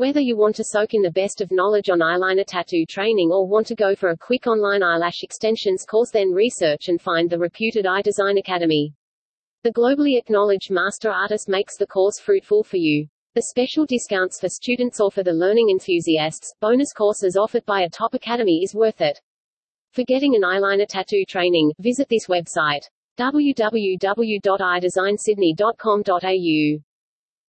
Whether you want to soak in the best of knowledge on eyeliner tattoo training or want to go for a quick online eyelash extensions course then research and find the reputed Eye Design Academy. The globally acknowledged master artist makes the course fruitful for you. The special discounts for students or for the learning enthusiasts, bonus courses offered by a top academy is worth it. For getting an eyeliner tattoo training, visit this website www.eyedesignsydney.com.au